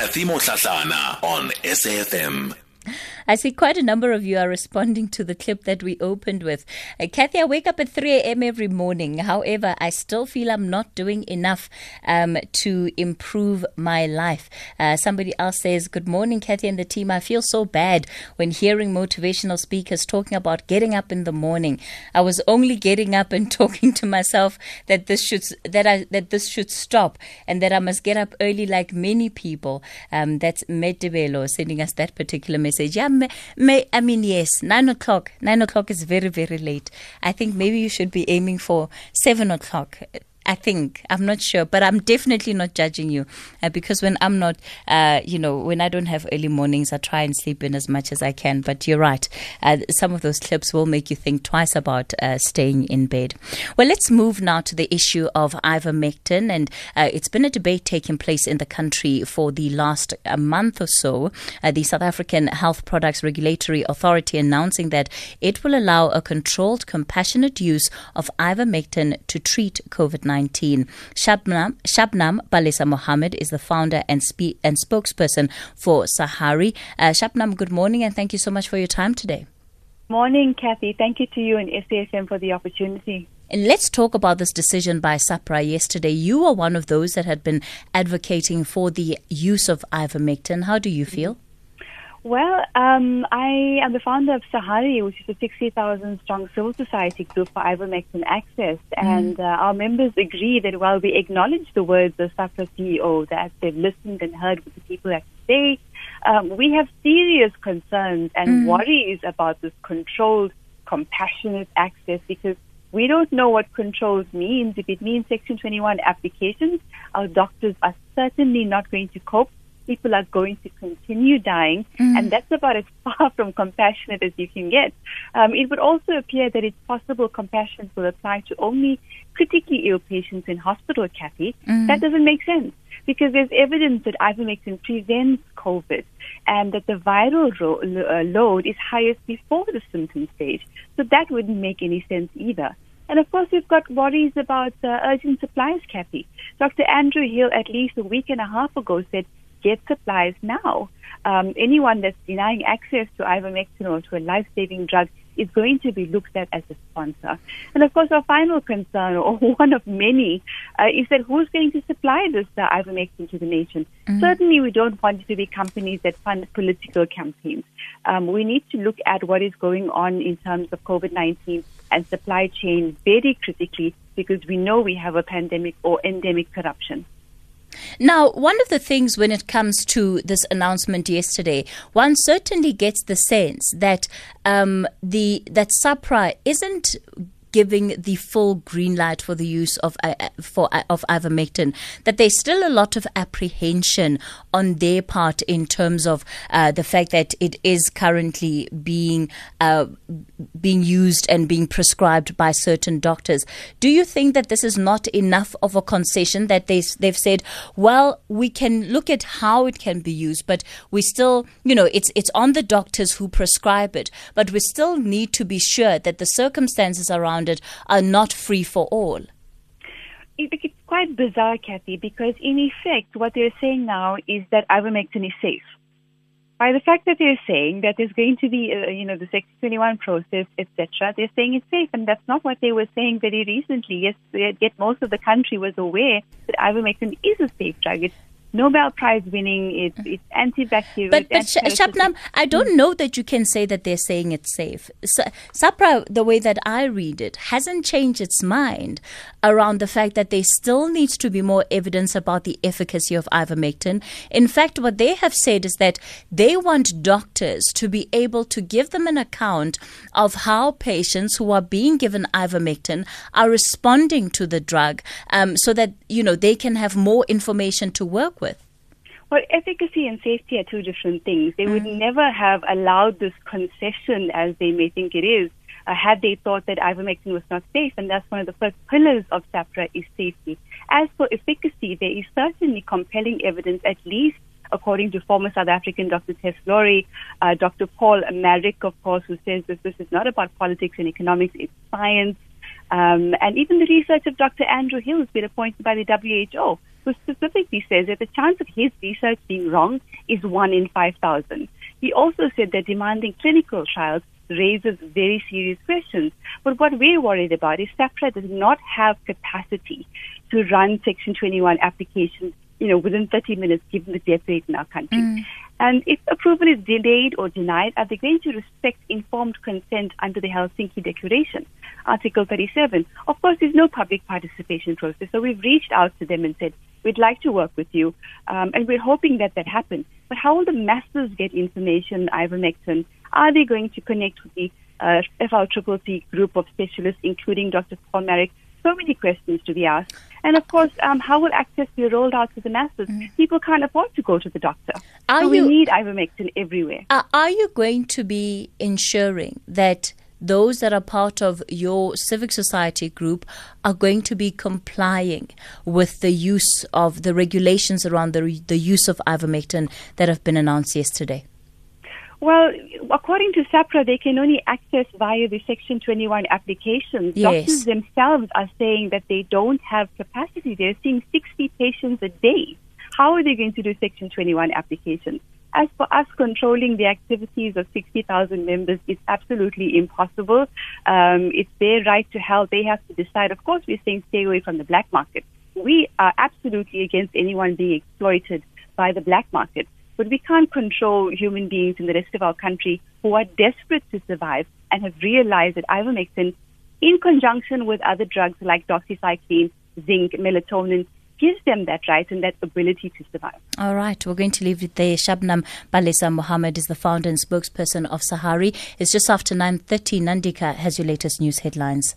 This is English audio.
Kathy Mohlahlana on SAFM. I see quite a number of you are responding to the clip that we opened with. Uh, Kathy, I wake up at 3 a.m. every morning. However, I still feel I'm not doing enough um, to improve my life. Uh, somebody else says, Good morning, Kathy and the team. I feel so bad when hearing motivational speakers talking about getting up in the morning. I was only getting up and talking to myself that this should that I that this should stop and that I must get up early like many people. Um, that's Medibelo sending us that particular message. Yeah, may, may, I mean, yes, nine o'clock. Nine o'clock is very, very late. I think maybe you should be aiming for seven o'clock. I think I'm not sure, but I'm definitely not judging you uh, because when I'm not, uh, you know, when I don't have early mornings, I try and sleep in as much as I can. But you're right, uh, some of those clips will make you think twice about uh, staying in bed. Well, let's move now to the issue of ivermectin, and uh, it's been a debate taking place in the country for the last uh, month or so. the South African Health Products Regulatory Authority announcing that it will allow a controlled, compassionate use of ivermectin to treat COVID 19. Shabnam, Shabnam Balisa Mohamed is the founder and, spe- and spokesperson for Sahari. Uh, Shabnam, good morning and thank you so much for your time today. Morning, Kathy. Thank you to you and SAFM for the opportunity. And let's talk about this decision by SAHPRA yesterday. You are one of those that had been advocating for the use of ivermectin. How do you feel? Well, um, I am the founder of Sahari, which is a 60,000 strong civil society group for ivermectin access. Mm. And uh, our members agree that while we acknowledge the words of SAHPRA CEO that they've listened and heard what the people have to say, um, we have serious concerns and mm. worries about this controlled, compassionate access because we don't know what controls means. If it means Section 21 applications, our doctors are certainly not going to cope people are going to continue dying, mm. and that's about as far from compassionate as you can get. Um, it would also appear that it's possible compassion will apply to only critically ill patients in hospital, Kathy. Mm. That doesn't make sense because there's evidence that ivermectin prevents COVID and that the viral ro- uh, load is highest before the symptom stage. So that wouldn't make any sense either. And of course, we've got worries about uh, urgent supplies, Kathy. Dr. Andrew Hill, at least a week and a half ago, said get supplies now. Um, anyone that's denying access to ivermectin or to a life-saving drug is going to be looked at as a sponsor. And of course, our final concern, or one of many, uh, is that who's going to supply this uh, ivermectin to the nation? Mm-hmm. Certainly, we don't want it to be companies that fund political campaigns. Um, we need to look at what is going on in terms of COVID 19 and supply chain very critically because we know we have a pandemic or endemic corruption. Now, one of the things when it comes to this announcement yesterday, one certainly gets the sense that um, the that SAHPRA isn't giving the full green light for the use of uh, uh, for uh, of ivermectin, that there's still a lot of apprehension on their part in terms of uh, the fact that it is currently being being used and being prescribed by certain doctors. Do you think that this is not enough of a concession that they they've said, well, we can look at how it can be used, but we still, you know, it's it's on the doctors who prescribe it, but we still need to be sure that the circumstances around are not free for all. It's quite bizarre, Kathy, because in effect, what they're saying now is that ivermectin is safe. By the fact that they're saying that there's going to be, uh, you know, the Section 21 process, etc., they're saying it's safe, and that's not what they were saying very recently. Yes, yet most of the country was aware that ivermectin is a safe drug. It's Nobel Prize winning. It's, it's antibacterial. But, but Shabnam, I don't know that you can say that they're saying it's safe. SAHPRA, the way that I read it, hasn't changed its mind around the fact that there still needs to be more evidence about the efficacy of ivermectin. In fact, what they have said is that they want doctors to be able to give them an account of how patients who are being given ivermectin are responding to the drug um, so that, you know, they can have more information to work with? Well, efficacy and safety are two different things. They mm. would never have allowed this concession as they may think it is uh, had they thought that ivermectin was not safe. And that's one of the first pillars of SAHPRA is safety. As for efficacy, there is certainly compelling evidence, at least according to former South African Dr. Tess Lawrie, uh, Dr. Paul Marik, of course, who says that this is not about politics and economics, it's science. Um, and even the research of Dr. Andrew Hill has been appointed by the WHO who specifically says that the chance of his research being wrong is 1 in 5,000. He also said that demanding clinical trials raises very serious questions. But what we're worried about is SAHPRA does not have capacity to run Section 21 applications, you know, within 30 minutes, given the death rate in our country. Mm. And if approval is delayed or denied, are they going to respect informed consent under the Helsinki Declaration, Article 37? Of course, there's no public participation process. So we've reached out to them and said, we'd like to work with you. Um, and we're hoping that that happens. But how will the masses get information, ivermectin? Are they going to connect with the uh, group of specialists, including Dr. Paul Marik? So many questions to be asked. And of course, um, how will access be rolled out to the masses? Mm. People can't afford to go to the doctor. Are so you, we need ivermectin everywhere. Uh, are you going to be ensuring that those that are part of your civic society group are going to be complying with the use of the regulations around the, the use of ivermectin that have been announced yesterday? Well, according to SAHPRA, they can only access via the Section 21 applications. Yes. Doctors themselves are saying that they don't have capacity. They're seeing 60 patients a day. How are they going to do Section 21 applications? As for us controlling the activities of 60,000 members, it's absolutely impossible. Um, it's their right to help. They have to decide. Of course, we're saying stay away from the black market. We are absolutely against anyone being exploited by the black market. But we can't control human beings in the rest of our country who are desperate to survive and have realized that ivermectin, in conjunction with other drugs like doxycycline, zinc, melatonin, gives them that right and that ability to survive. All right, we're going to leave it there. Shabnam Balisa Mohamed is the founder and spokesperson of Sahari. It's just after 9.30. Nandika has your latest news headlines.